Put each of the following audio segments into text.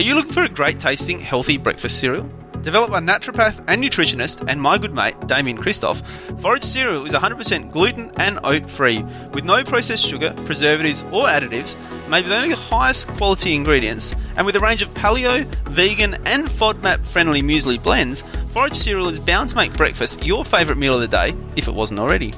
Are you looking for a great tasting, healthy breakfast cereal? Developed by naturopath and nutritionist and my good mate, Damien Christoph, Forage cereal is 100% gluten and oat free, with no processed sugar, preservatives, or additives, made with only the highest quality ingredients, and with a range of paleo, vegan, and FODMAP friendly muesli blends, Forage cereal is bound to make breakfast your favourite meal of the day, if it wasn't already.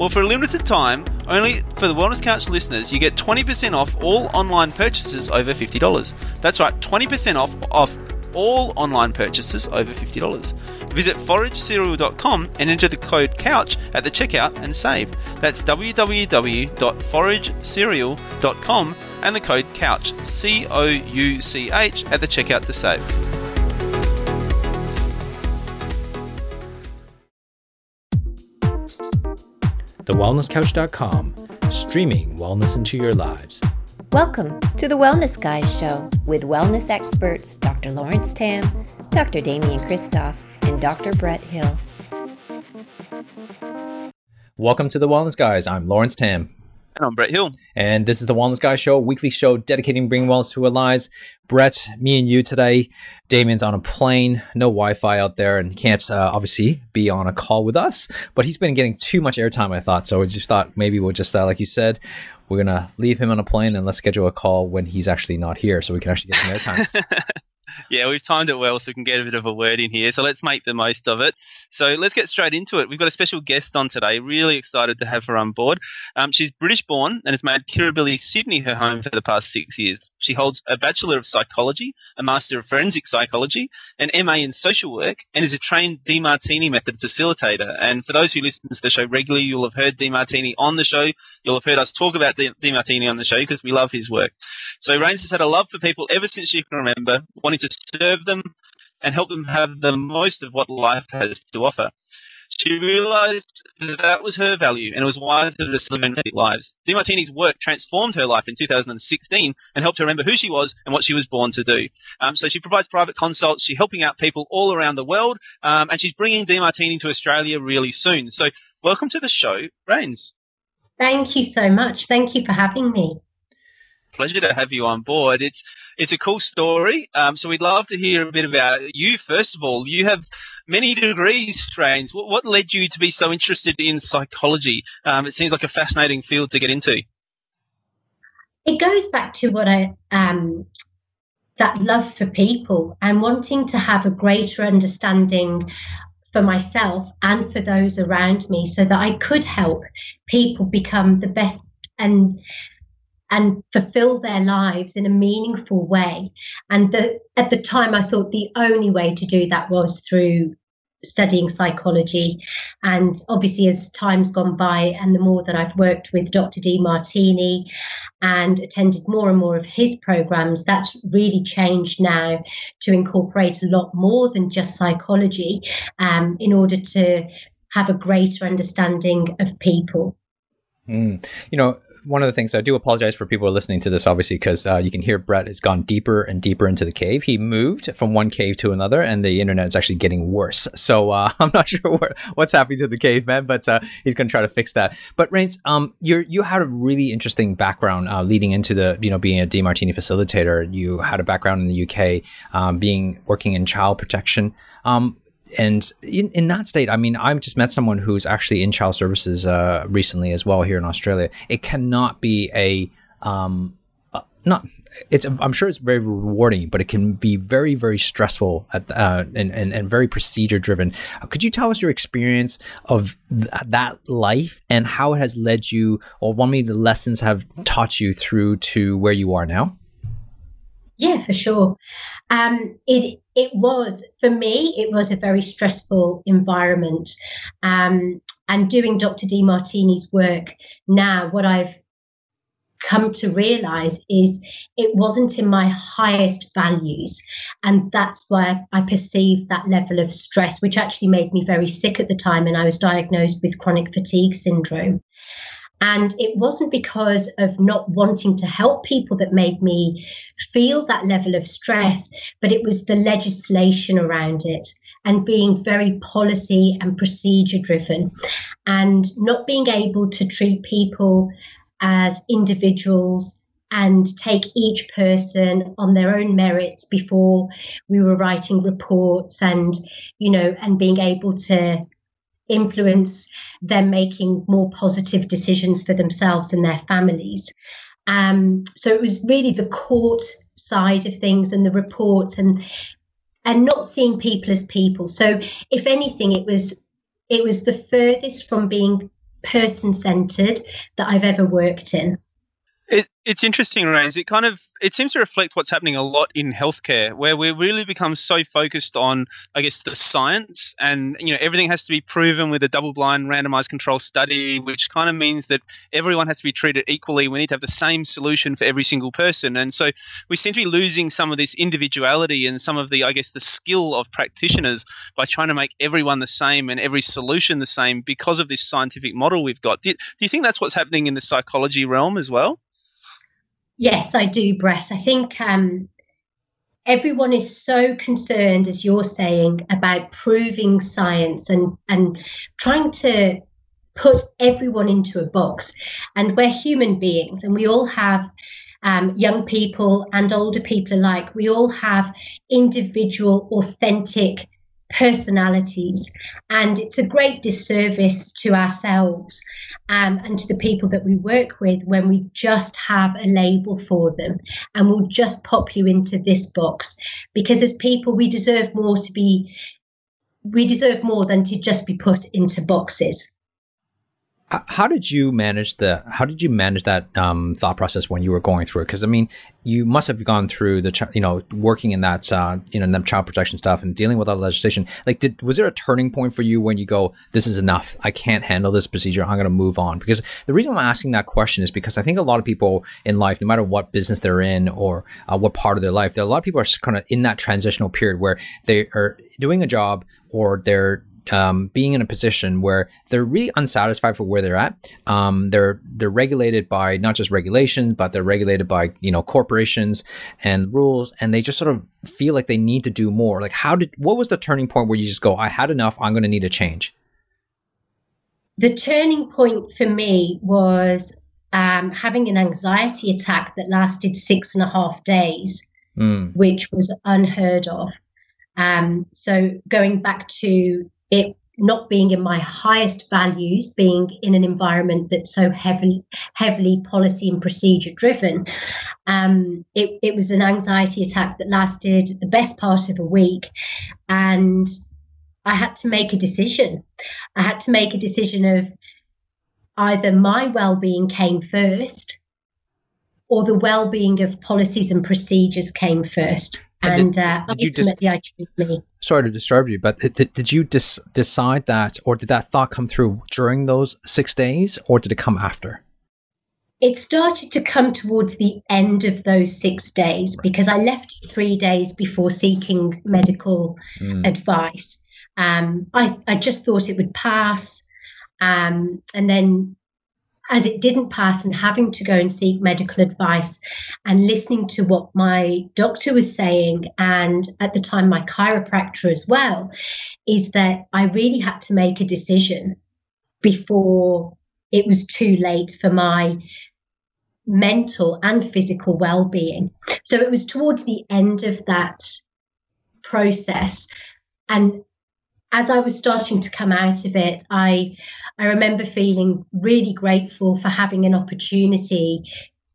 Well, for a limited time, only for the Wellness Couch listeners, you get 20% off all online purchases over $50. That's right, 20% off off all online purchases over $50. Visit foragecereal.com and enter the code COUCH at the checkout and save. That's www.foragecereal.com and the code COUCH, C O U C H, at the checkout to save. TheWellnessCouch.com, streaming wellness into your lives. Welcome to the Wellness Guys Show with wellness experts Dr. Lawrence Tam, Dr. Damien Christoph, and Dr. Brett Hill. Welcome to the Wellness Guys. I'm Lawrence Tam. And I'm Brett Hill. And this is the Wellness Guy Show, weekly show dedicating bringing wellness to our lives. Brett, me and you today. Damien's on a plane, no Wi-Fi out there, and can't uh, obviously be on a call with us. But he's been getting too much airtime, I thought. So we just thought maybe we'll just, uh, like you said, we're gonna leave him on a plane and let's schedule a call when he's actually not here, so we can actually get some airtime. yeah, we've timed it well so we can get a bit of a word in here. So let's make the most of it. So let's get straight into it. We've got a special guest on today. Really excited to have her on board. Um, she's British born and has made Kirribilli, Sydney her home for the past six years. She holds a Bachelor of Psychology, a Master of Forensic Psychology, an MA in Social Work, and is a trained Demartini method facilitator. And for those who listen to the show regularly, you'll have heard Demartini on the show. You'll have heard us talk about Demartini on the show because we love his work. So Rains has had a love for people ever since she can remember, wanting to serve them and help them have the most of what life has to offer. She realized that that was her value and it was wiser to live their lives. Demartini's work transformed her life in 2016 and helped her remember who she was and what she was born to do. Um, so she provides private consults. She's helping out people all around the world um, and she's bringing Demartini to Australia really soon. So welcome to the show, Rains. Thank you so much. Thank you for having me pleasure to have you on board. It's it's a cool story. Um, so we'd love to hear a bit about you. First of all, you have many degrees, Rains. What, what led you to be so interested in psychology? Um, it seems like a fascinating field to get into. It goes back to what I um, that love for people and wanting to have a greater understanding for myself and for those around me so that I could help people become the best and and fulfill their lives in a meaningful way. And the, at the time, I thought the only way to do that was through studying psychology. And obviously, as time's gone by, and the more that I've worked with Dr. Demartini and attended more and more of his programs, that's really changed now to incorporate a lot more than just psychology um, in order to have a greater understanding of people. Mm. You know, one of the things I do apologize for people listening to this, obviously, because uh, you can hear Brett has gone deeper and deeper into the cave. He moved from one cave to another, and the internet is actually getting worse. So uh, I'm not sure what's happening to the caveman, but uh, he's going to try to fix that. But Rains, um, you you had a really interesting background uh, leading into the you know being a Demartini facilitator. You had a background in the UK, um, being working in child protection. Um, and in, in that state, I mean, I've just met someone who's actually in child services uh, recently as well here in Australia. It cannot be a um, uh, not it's I'm sure it's very rewarding, but it can be very very stressful at, uh, and, and and very procedure driven. Could you tell us your experience of th- that life and how it has led you, or what maybe the lessons have taught you through to where you are now? Yeah, for sure. Um, it it was for me. It was a very stressful environment, um, and doing Dr. Demartini's work now, what I've come to realize is it wasn't in my highest values, and that's why I perceived that level of stress, which actually made me very sick at the time, and I was diagnosed with chronic fatigue syndrome. And it wasn't because of not wanting to help people that made me feel that level of stress, but it was the legislation around it and being very policy and procedure driven and not being able to treat people as individuals and take each person on their own merits before we were writing reports and, you know, and being able to influence them making more positive decisions for themselves and their families. Um, so it was really the court side of things and the reports and and not seeing people as people. So if anything, it was it was the furthest from being person centered that I've ever worked in. It's interesting, Rains. It kind of it seems to reflect what's happening a lot in healthcare, where we really become so focused on, I guess, the science, and you know everything has to be proven with a double-blind, randomized control study, which kind of means that everyone has to be treated equally. We need to have the same solution for every single person, and so we seem to be losing some of this individuality and some of the, I guess, the skill of practitioners by trying to make everyone the same and every solution the same because of this scientific model we've got. Do, do you think that's what's happening in the psychology realm as well? Yes, I do, Brett. I think um, everyone is so concerned, as you're saying, about proving science and and trying to put everyone into a box. And we're human beings, and we all have um, young people and older people alike. We all have individual, authentic personalities, and it's a great disservice to ourselves um, and to the people that we work with when we just have a label for them. And we'll just pop you into this box. Because as people we deserve more to be we deserve more than to just be put into boxes how did you manage the how did you manage that um, thought process when you were going through it? Because i mean you must have gone through the you know working in that uh, you know in child protection stuff and dealing with all the legislation. Like did was there a turning point for you when you go this is enough. I can't handle this procedure. I'm going to move on. Because the reason i'm asking that question is because i think a lot of people in life no matter what business they're in or uh, what part of their life there a lot of people are kind of in that transitional period where they are doing a job or they're um, being in a position where they're really unsatisfied for where they're at. Um, they're they're regulated by not just regulations, but they're regulated by you know corporations and rules, and they just sort of feel like they need to do more. Like, how did what was the turning point where you just go, I had enough. I'm going to need a change. The turning point for me was um, having an anxiety attack that lasted six and a half days, mm. which was unheard of. Um, so going back to it not being in my highest values, being in an environment that's so heavily heavily policy and procedure driven. Um, it, it was an anxiety attack that lasted the best part of a week, and I had to make a decision. I had to make a decision of either my well-being came first, or the well-being of policies and procedures came first. And, did, uh, did ultimately, dis- I chose me. Sorry to disturb you, but did, did you dis- decide that, or did that thought come through during those six days, or did it come after? It started to come towards the end of those six days because I left three days before seeking medical mm. advice. Um, I, I just thought it would pass. Um, and then as it didn't pass and having to go and seek medical advice and listening to what my doctor was saying and at the time my chiropractor as well is that I really had to make a decision before it was too late for my mental and physical well-being. So it was towards the end of that process and as I was starting to come out of it, I I remember feeling really grateful for having an opportunity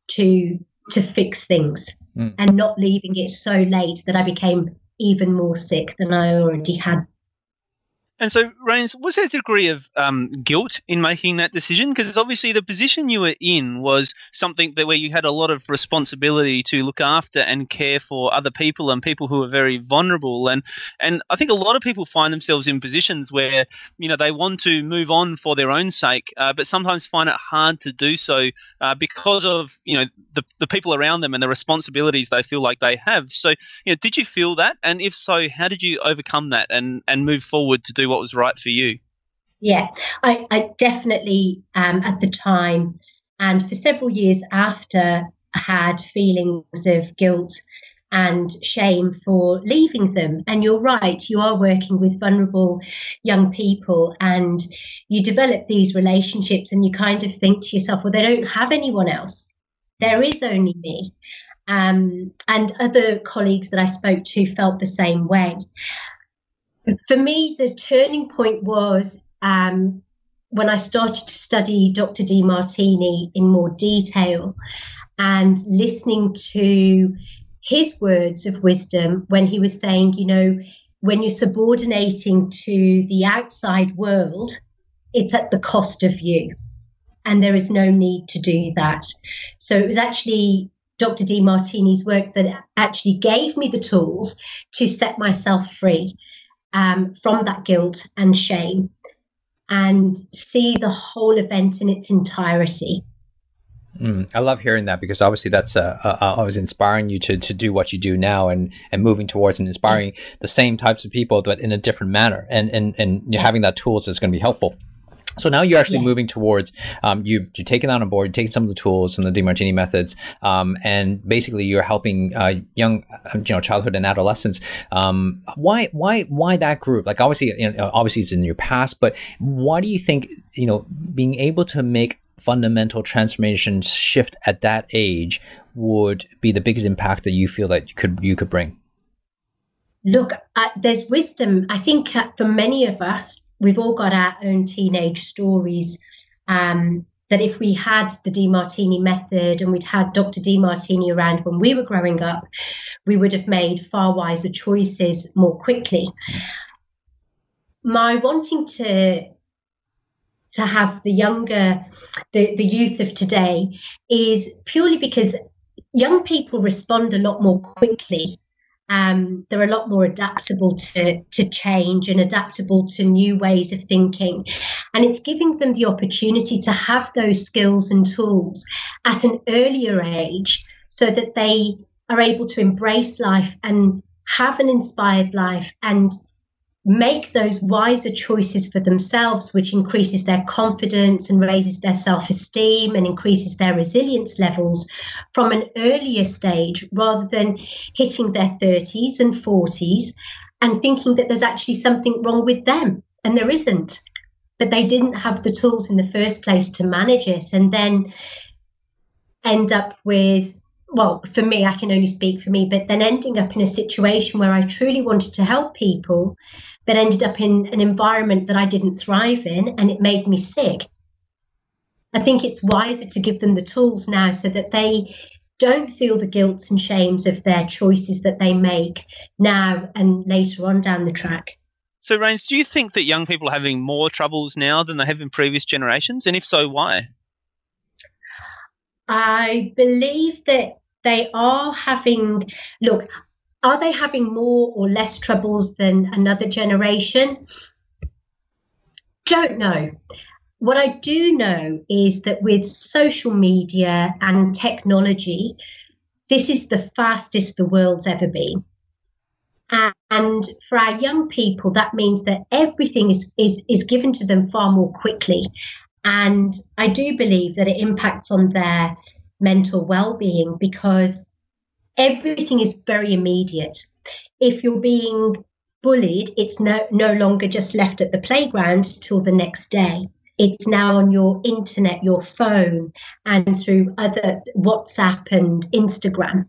to to fix things mm. and not leaving it so late that I became even more sick than I already had and so, Rains, was there a degree of um, guilt in making that decision? Because obviously, the position you were in was something that where you had a lot of responsibility to look after and care for other people and people who are very vulnerable. And and I think a lot of people find themselves in positions where you know they want to move on for their own sake, uh, but sometimes find it hard to do so uh, because of you know the the people around them and the responsibilities they feel like they have. So, you know, did you feel that? And if so, how did you overcome that and and move forward to do what was right for you. Yeah, I, I definitely um, at the time and for several years after had feelings of guilt and shame for leaving them. And you're right, you are working with vulnerable young people and you develop these relationships and you kind of think to yourself, well, they don't have anyone else. there is only me. Um, and other colleagues that I spoke to felt the same way. For me, the turning point was um, when I started to study Dr. Demartini in more detail and listening to his words of wisdom when he was saying, you know, when you're subordinating to the outside world, it's at the cost of you. And there is no need to do that. So it was actually Dr. Demartini's work that actually gave me the tools to set myself free um, from that guilt and shame and see the whole event in its entirety. Mm, I love hearing that because obviously that's uh, uh, uh, I was inspiring you to to do what you do now and and moving towards and inspiring the same types of people but in a different manner and and and having that tools is going to be helpful. So now you're actually yes. moving towards um, you you're taking that on board, you're taking some of the tools and the Demartini methods, um, and basically you're helping uh, young, uh, you know, childhood and adolescents. Um, why why why that group? Like obviously, you know, obviously it's in your past, but why do you think you know being able to make fundamental transformation shift at that age would be the biggest impact that you feel that you could you could bring? Look, uh, there's wisdom. I think uh, for many of us, we've all got our own teenage stories. Um, that if we had the Demartini method and we'd had Dr. Demartini around when we were growing up, we would have made far wiser choices more quickly. My wanting to to have the younger the, the youth of today is purely because young people respond a lot more quickly um, they're a lot more adaptable to, to change and adaptable to new ways of thinking. And it's giving them the opportunity to have those skills and tools at an earlier age so that they are able to embrace life and have an inspired life and make those wiser choices for themselves, which increases their confidence and raises their self esteem and increases their resilience levels from an earlier stage rather than hitting their 30s and 40s and thinking that there's actually something wrong with them. And there isn't. But they didn't have the tools in the first place to manage it and then end up with well, for me, I can only speak for me, but then ending up in a situation where I truly wanted to help people, but ended up in an environment that I didn't thrive in and it made me sick. I think it's wiser to give them the tools now so that they don't feel the guilt and shames of their choices that they make now and later on down the track. So, Rains, do you think that young people are having more troubles now than they have in previous generations? And if so, why? I believe that they are having, look, are they having more or less troubles than another generation? Don't know. What I do know is that with social media and technology, this is the fastest the world's ever been. And for our young people, that means that everything is, is, is given to them far more quickly. And I do believe that it impacts on their mental well-being because everything is very immediate. If you're being bullied, it's no, no longer just left at the playground till the next day. It's now on your internet, your phone, and through other WhatsApp and Instagram.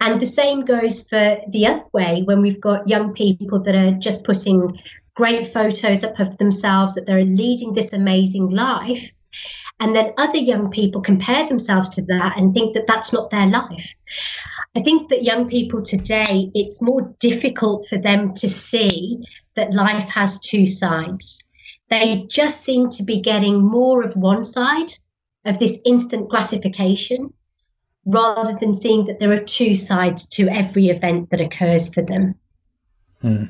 And the same goes for the other way when we've got young people that are just putting great photos up of themselves, that they're leading this amazing life. And then other young people compare themselves to that and think that that's not their life. I think that young people today, it's more difficult for them to see that life has two sides. They just seem to be getting more of one side of this instant gratification rather than seeing that there are two sides to every event that occurs for them. Mm.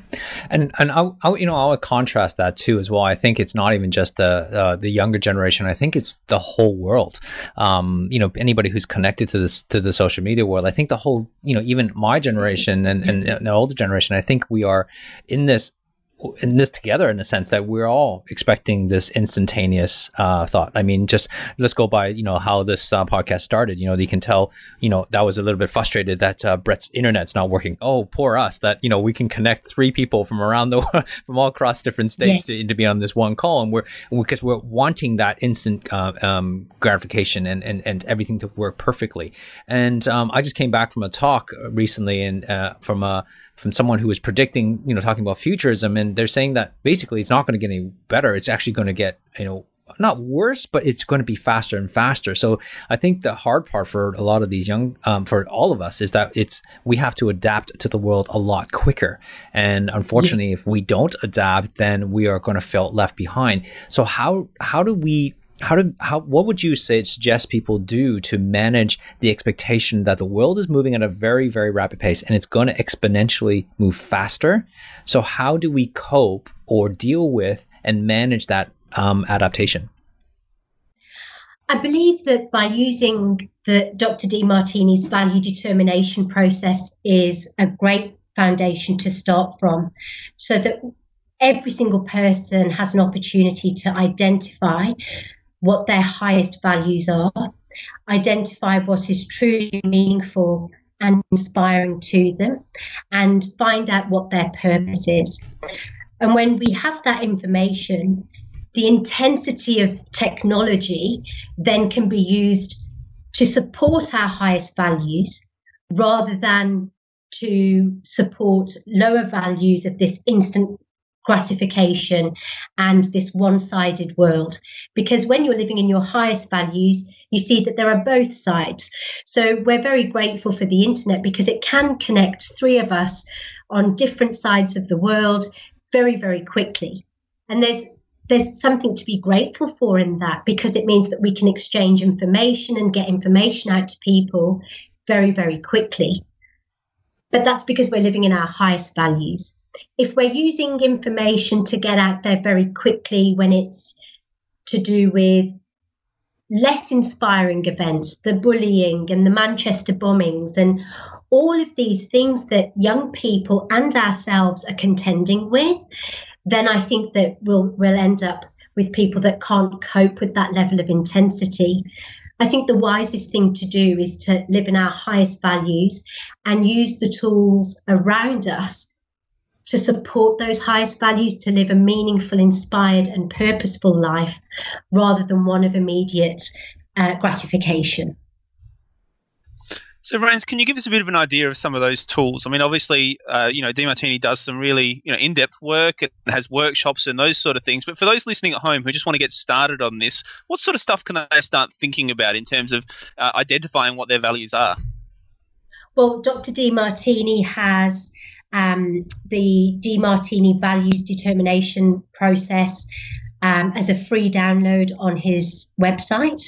And and I'll, I'll, you know I'll contrast that too as well. I think it's not even just the uh, the younger generation. I think it's the whole world. Um, you know, anybody who's connected to this to the social media world. I think the whole you know even my generation and and, and the older generation. I think we are in this in this together in a sense that we're all expecting this instantaneous uh, thought. I mean, just let's go by you know how this uh, podcast started. You know, you can tell you know that was a little bit frustrated that uh, Brett's internet's not working. Oh, poor us! That you know we can connect three people from around the from all across different states yes. to, to, be on this one call, and we're because we're wanting that instant uh, um, gratification and, and and everything to work perfectly. And um, I just came back from a talk recently and uh, from a from someone who was predicting, you know, talking about futurism, and they're saying that basically it's not going to get any better. It's actually going to get, you know, not worse, but it's going to be faster and faster. So I think the hard part for a lot of these young, um, for all of us, is that it's we have to adapt to the world a lot quicker. And unfortunately, yeah. if we don't adapt, then we are going to feel left behind. So how how do we how do how what would you say suggest people do to manage the expectation that the world is moving at a very very rapid pace and it's going to exponentially move faster? So how do we cope or deal with and manage that um, adaptation? I believe that by using the dr demartini's value determination process is a great foundation to start from so that every single person has an opportunity to identify what their highest values are, identify what is truly meaningful and inspiring to them, and find out what their purpose is. And when we have that information, the intensity of technology then can be used to support our highest values rather than to support lower values of this instant gratification and this one sided world. Because when you're living in your highest values, you see that there are both sides. So we're very grateful for the internet because it can connect three of us on different sides of the world very, very quickly. And there's there's something to be grateful for in that because it means that we can exchange information and get information out to people very, very quickly. But that's because we're living in our highest values if we're using information to get out there very quickly when it's to do with less inspiring events, the bullying and the Manchester bombings, and all of these things that young people and ourselves are contending with, then I think that we'll we'll end up with people that can't cope with that level of intensity. I think the wisest thing to do is to live in our highest values and use the tools around us to support those highest values to live a meaningful, inspired, and purposeful life rather than one of immediate uh, gratification. So, Rains, can you give us a bit of an idea of some of those tools? I mean, obviously, uh, you know, Demartini does some really, you know, in-depth work and has workshops and those sort of things. But for those listening at home who just want to get started on this, what sort of stuff can they start thinking about in terms of uh, identifying what their values are? Well, Dr. Demartini has um, the Demartini values determination process um, as a free download on his website.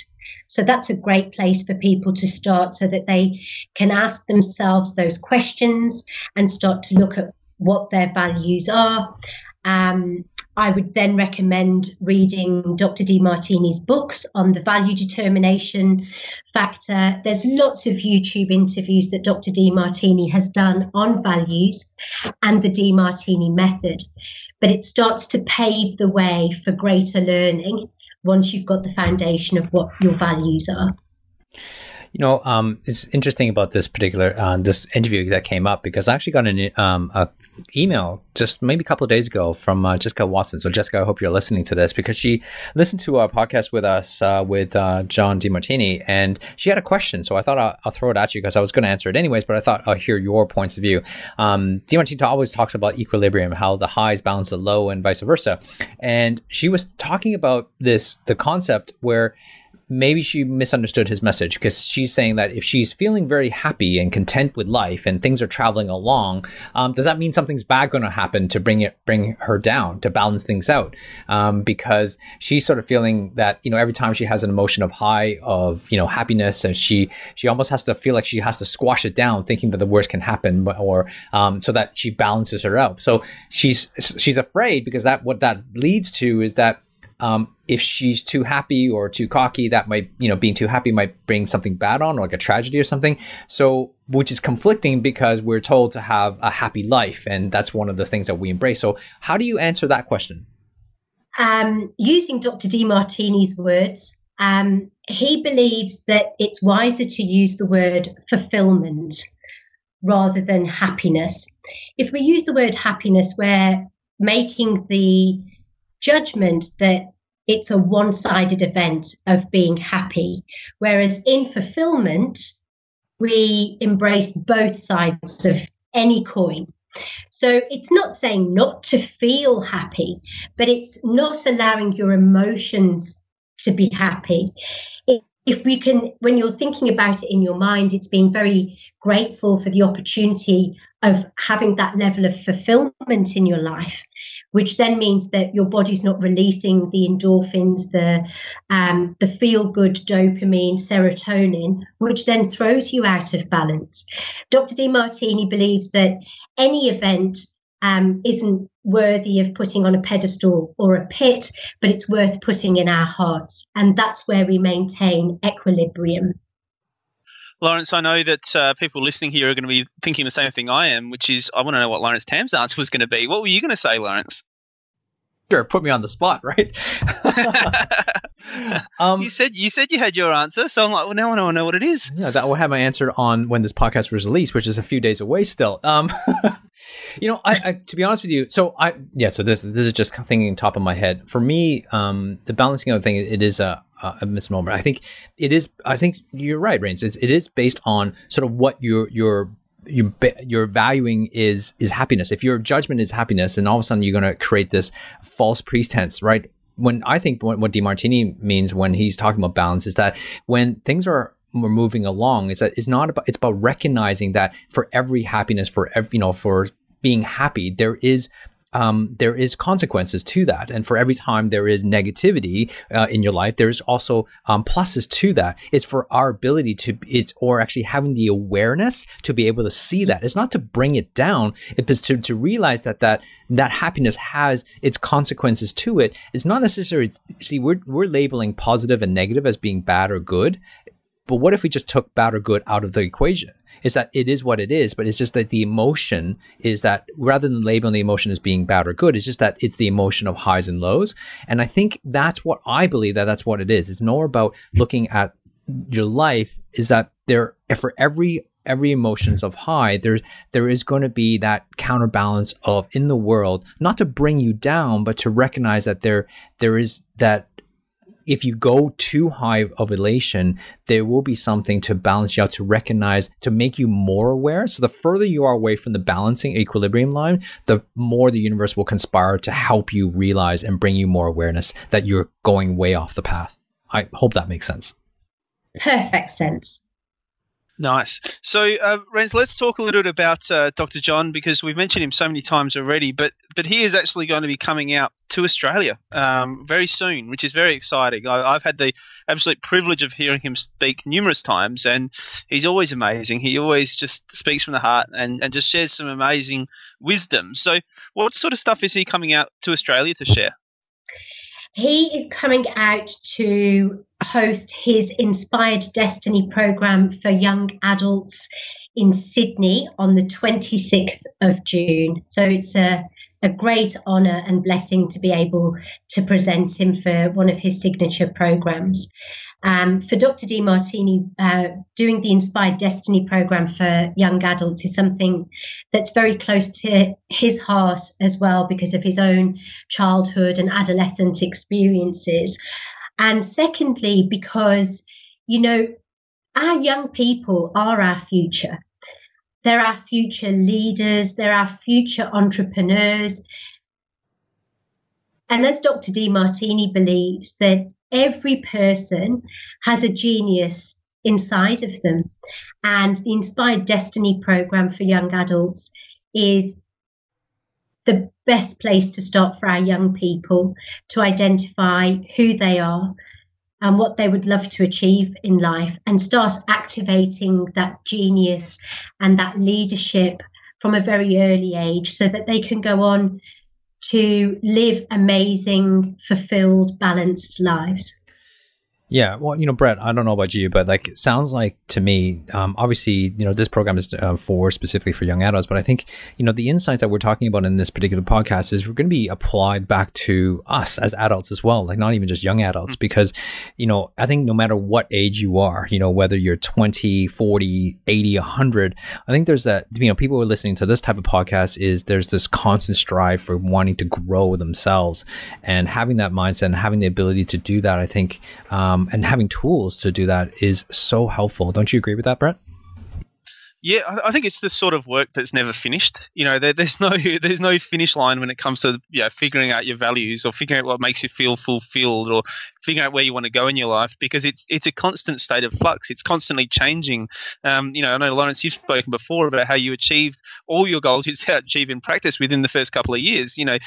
So that's a great place for people to start so that they can ask themselves those questions and start to look at what their values are. Um, I would then recommend reading Dr. Demartini's books on the value determination factor. There's lots of YouTube interviews that Dr. Demartini has done on values and the Demartini method, but it starts to pave the way for greater learning once you've got the foundation of what your values are. You know, um, it's interesting about this particular uh, this interview that came up because I actually got an, um, a email just maybe a couple of days ago from uh, Jessica Watson. So Jessica, I hope you're listening to this because she listened to our podcast with us uh, with uh, John Demartini, and she had a question. So I thought I'll, I'll throw it at you because I was going to answer it anyways, but I thought I'll hear your points of view. Um, Demartini always talks about equilibrium, how the highs balance the low, and vice versa. And she was talking about this the concept where maybe she misunderstood his message because she's saying that if she's feeling very happy and content with life and things are traveling along, um, does that mean something's bad going to happen to bring it bring her down to balance things out? Um, because she's sort of feeling that you know every time she has an emotion of high of you know happiness and she she almost has to feel like she has to squash it down, thinking that the worst can happen, or um, so that she balances her out. So she's she's afraid because that what that leads to is that um, if she's too happy or too cocky, that might, you know, being too happy might bring something bad on, or like a tragedy or something. So, which is conflicting because we're told to have a happy life, and that's one of the things that we embrace. So, how do you answer that question? Um, using Dr. Demartini's words, um, he believes that it's wiser to use the word fulfillment rather than happiness. If we use the word happiness, we're making the judgment that it's a one sided event of being happy. Whereas in fulfillment, we embrace both sides of any coin. So it's not saying not to feel happy, but it's not allowing your emotions to be happy if we can, when you're thinking about it in your mind, it's being very grateful for the opportunity of having that level of fulfillment in your life, which then means that your body's not releasing the endorphins, the um, the feel good dopamine, serotonin, which then throws you out of balance. Dr. Demartini believes that any event um, isn't worthy of putting on a pedestal or a pit, but it's worth putting in our hearts. And that's where we maintain equilibrium. Lawrence, I know that uh, people listening here are going to be thinking the same thing I am, which is I want to know what Lawrence Tam's answer was going to be. What were you going to say, Lawrence? Sure, put me on the spot, right? um, you said you said you had your answer, so I'm like, well, now I don't know what it is. Yeah, that will have my answer on when this podcast was released, which is a few days away still. Um, you know, I, I, to be honest with you, so I yeah, so this this is just thinking top of my head. For me, um, the balancing out thing, it is a Uh, uh, a misnomer. I think it is. I think you're right, Rains. It's, it is based on sort of what your your your your valuing is is happiness. If your judgment is happiness, and all of a sudden you're going to create this false pretense, right? When I think what, what Demartini means when he's talking about balance is that when things are we're moving along is that it's not about it's about recognizing that for every happiness for every you know for being happy there is um, there is consequences to that. And for every time there is negativity uh, in your life, there's also um, pluses to that. It's for our ability to, it's, or actually having the awareness to be able to see that. It's not to bring it down. It's to, to realize that, that, that happiness has its consequences to it. It's not necessarily, see, we're, we're labeling positive and negative as being bad or good. But what if we just took bad or good out of the equation? is that it is what it is, but it's just that the emotion is that rather than labeling the emotion as being bad or good, it's just that it's the emotion of highs and lows. And I think that's what I believe that that's what it is. It's more about looking at your life is that there for every every emotions of high there's there is going to be that counterbalance of in the world not to bring you down but to recognize that there there is that if you go too high of elation, there will be something to balance you out, to recognize, to make you more aware. So the further you are away from the balancing equilibrium line, the more the universe will conspire to help you realize and bring you more awareness that you're going way off the path. I hope that makes sense. Perfect sense. Nice. So, uh, Renz, let's talk a little bit about uh, Dr. John because we've mentioned him so many times already. But but he is actually going to be coming out to Australia um, very soon, which is very exciting. I, have had the absolute privilege of hearing him speak numerous times, and he's always amazing. He always just speaks from the heart and, and just shares some amazing wisdom. So, what sort of stuff is he coming out to Australia to share? He is coming out to host his Inspired Destiny program for young adults in Sydney on the 26th of June. So it's a a great honour and blessing to be able to present him for one of his signature programs. Um, for Dr. Demartini, uh, doing the Inspired Destiny program for young adults is something that's very close to his heart as well because of his own childhood and adolescent experiences. And secondly, because, you know, our young people are our future. They're our future leaders, they're our future entrepreneurs. And as Dr. Demartini believes that every person has a genius inside of them. And the Inspired Destiny program for young adults is the best place to start for our young people to identify who they are and what they would love to achieve in life and start activating that genius and that leadership from a very early age so that they can go on to live amazing, fulfilled, balanced lives. Yeah, well, you know, Brett, I don't know about you, but like, it sounds like to me, um, obviously, you know, this program is uh, for specifically for young adults, but I think, you know, the insights that we're talking about in this particular podcast is we're going to be applied back to us as adults as well, like not even just young adults, mm-hmm. because, you know, I think no matter what age you are, you know, whether you're 20, 40, 80, 100, I think there's that, you know, people who are listening to this type of podcast is there's this constant strive for wanting to grow themselves and having that mindset and having the ability to do that, I think, um, um, and having tools to do that is so helpful. Don't you agree with that, Brett? Yeah, I think it's the sort of work that's never finished. You know, there, there's no there's no finish line when it comes to you know, figuring out your values or figuring out what makes you feel fulfilled or figuring out where you want to go in your life because it's it's a constant state of flux. It's constantly changing. Um, you know, I know Lawrence, you've spoken before about how you achieved all your goals you set achieve in practice within the first couple of years. You know,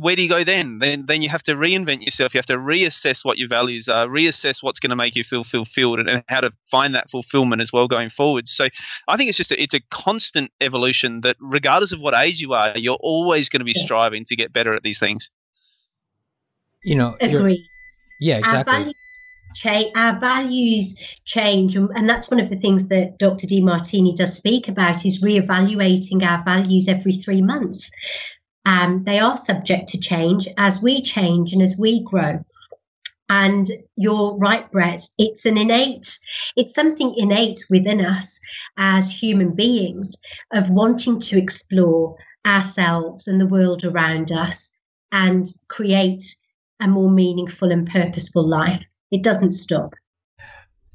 where do you go then? Then then you have to reinvent yourself. You have to reassess what your values are, reassess what's going to make you feel fulfilled, and, and how to find that fulfillment as well going forward. So I think it's just a, it's a constant evolution that regardless of what age you are, you're always going to be striving to get better at these things. You know, agree. Yeah, exactly. Our values, change, our values change, and that's one of the things that Dr. Demartini does speak about is reevaluating our values every three months. Um, they are subject to change as we change and as we grow. And you're right, Brett. It's an innate, it's something innate within us as human beings of wanting to explore ourselves and the world around us and create a more meaningful and purposeful life. It doesn't stop.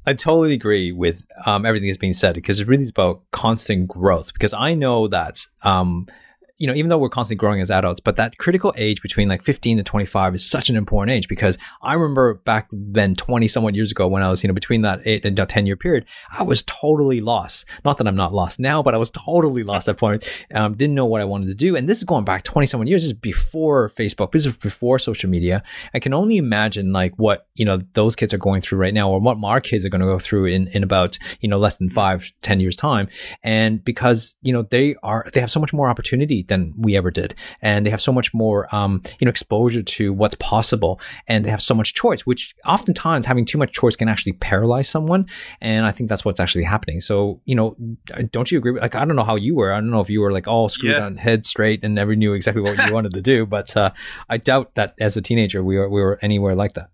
I totally agree with um, everything that's being said because it really is about constant growth. Because I know that um, you know, even though we're constantly growing as adults, but that critical age between like 15 to 25 is such an important age because I remember back then 20 somewhat years ago when I was, you know, between that eight and 10 year period, I was totally lost. Not that I'm not lost now, but I was totally lost at that point. Um, didn't know what I wanted to do. And this is going back 20 somewhat years. This is before Facebook. This is before social media. I can only imagine like what, you know, those kids are going through right now or what our kids are going to go through in, in about, you know, less than five, 10 years time. And because, you know, they are, they have so much more opportunity than we ever did. And they have so much more, um, you know, exposure to what's possible and they have so much choice, which oftentimes having too much choice can actually paralyze someone. And I think that's what's actually happening. So, you know, don't you agree? Like, I don't know how you were. I don't know if you were like all screwed yeah. on head straight and never knew exactly what you wanted to do, but, uh, I doubt that as a teenager we were, we were anywhere like that.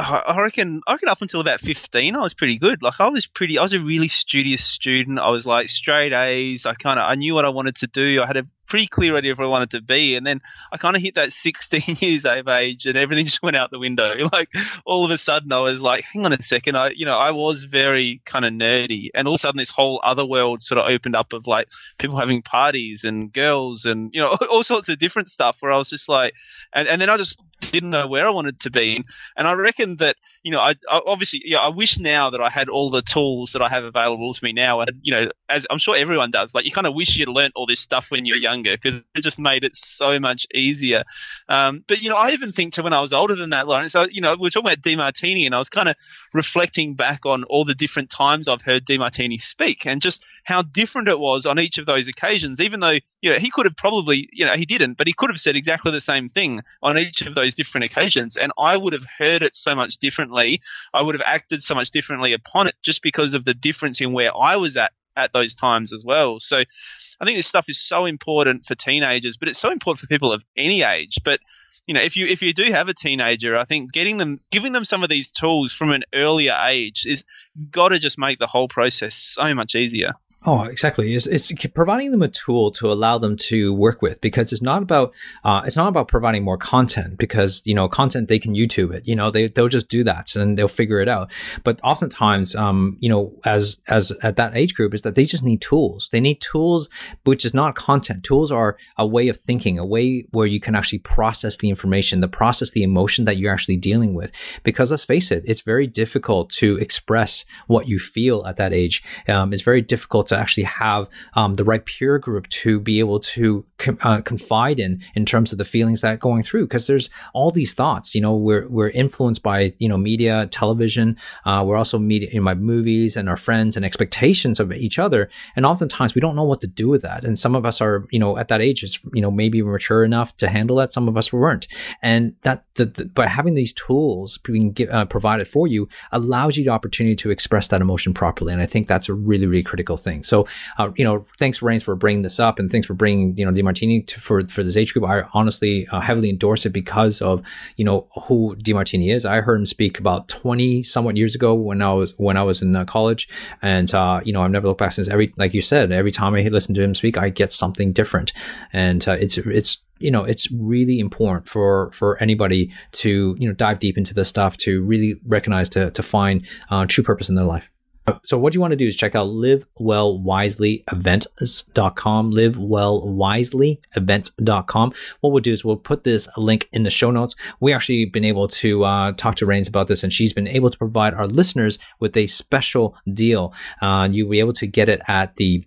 I reckon I reckon up until about fifteen, I was pretty good. Like I was pretty, I was a really studious student. I was like straight A's. I kind of I knew what I wanted to do. I had a pretty clear idea of where I wanted to be. And then I kind of hit that 16 years of age and everything just went out the window. Like all of a sudden I was like, hang on a second. I, you know, I was very kind of nerdy. And all of a sudden this whole other world sort of opened up of like people having parties and girls and, you know, all sorts of different stuff where I was just like, and, and then I just didn't know where I wanted to be. And I reckon that, you know, I, I obviously, yeah, I wish now that I had all the tools that I have available to me now. And, you know, as I'm sure everyone does, like you kind of wish you'd learned all this stuff when you're young younger because it just made it so much easier. Um, but you know, I even think to when I was older than that, Lawrence. So you know, we are talking about Demartini, and I was kind of reflecting back on all the different times I've heard Demartini speak, and just how different it was on each of those occasions. Even though you know he could have probably, you know, he didn't, but he could have said exactly the same thing on each of those different occasions, and I would have heard it so much differently. I would have acted so much differently upon it just because of the difference in where I was at at those times as well. So I think this stuff is so important for teenagers, but it's so important for people of any age. But you know, if you if you do have a teenager, I think getting them, giving them some of these tools from an earlier age is got to just make the whole process so much easier. Oh, exactly. It's, it's providing them a tool to allow them to work with because it's not about uh, it's not about providing more content because you know content they can YouTube it. You know they they'll just do that and they'll figure it out. But oftentimes, um, you know, as as at that age group, is that they just need tools. They need tools, which is not content. Tools are a way of thinking, a way where you can actually process the information, the process the emotion that you're actually dealing with. Because let's face it, it's very difficult to express what you feel at that age. Um, it's very difficult to actually have um, the right peer group to be able to com- uh, confide in in terms of the feelings that going through. Because there's all these thoughts you know we're we're influenced by you know media television uh, we're also media in my movies and our friends and expectations of each other. And oftentimes we don't know what to do with that. And some of us are you know at that age is you know maybe mature enough to handle that. Some of us weren't. And that the, the, by having these tools being uh, provided for you allows you the opportunity to express that emotion properly. And i think that's a really really critical thing so uh, you know thanks Rains for bringing this up and thanks for bringing you know Demartini to, for for this age group. I honestly uh, heavily endorse it because of you know who Demartini is. I heard him speak about 20 somewhat years ago when i was when i was in uh, college and uh, you know i've never looked back since. Every like you said every time i listen to him speak i get something different. And uh, it's it's you know it's really important for for anybody to you know dive deep into this stuff to really recognize to to find uh, true purpose in their life so what you want to do is check out livewellwiselyevents.com, livewellwiselyevents.com. What we'll do is we'll put this link in the show notes. We actually been able to uh, talk to Rains about this and she's been able to provide our listeners with a special deal. Uh, you'll be able to get it at the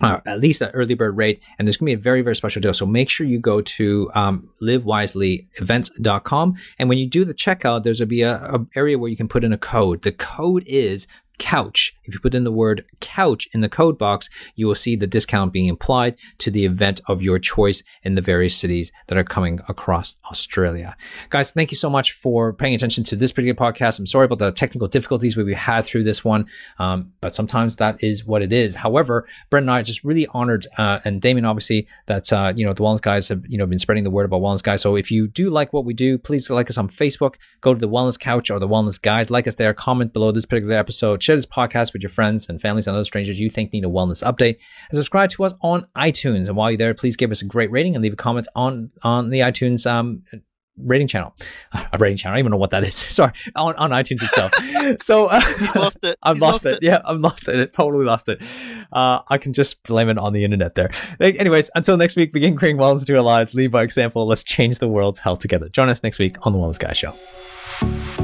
uh, at least an early bird rate. And there's going to be a very, very special deal. So make sure you go to um, livewiselyevents.com. And when you do the checkout, there's going to be a, a area where you can put in a code. The code is couch. If you put in the word couch in the code box, you will see the discount being applied to the event of your choice in the various cities that are coming across Australia. Guys, thank you so much for paying attention to this particular podcast. I'm sorry about the technical difficulties we had through this one, um, but sometimes that is what it is. However, Brett and I are just really honored, uh, and Damien, obviously, that uh, you know the Wellness Guys have you know been spreading the word about Wellness Guys. So if you do like what we do, please like us on Facebook. Go to the Wellness Couch or the Wellness Guys. Like us there. Comment below this particular episode share this podcast with your friends and families and other strangers you think need a wellness update. And subscribe to us on iTunes. And while you're there, please give us a great rating and leave a comment on on the iTunes um, rating channel, a rating channel. I don't even know what that is. Sorry, on, on iTunes itself. so uh, lost it. I've lost, lost it. it. Yeah, I've lost it. I totally lost it. Uh, I can just blame it on the internet there. Anyways, until next week, begin creating wellness into our lives. Lead by example. Let's change the world's health together. Join us next week on the Wellness Guy Show.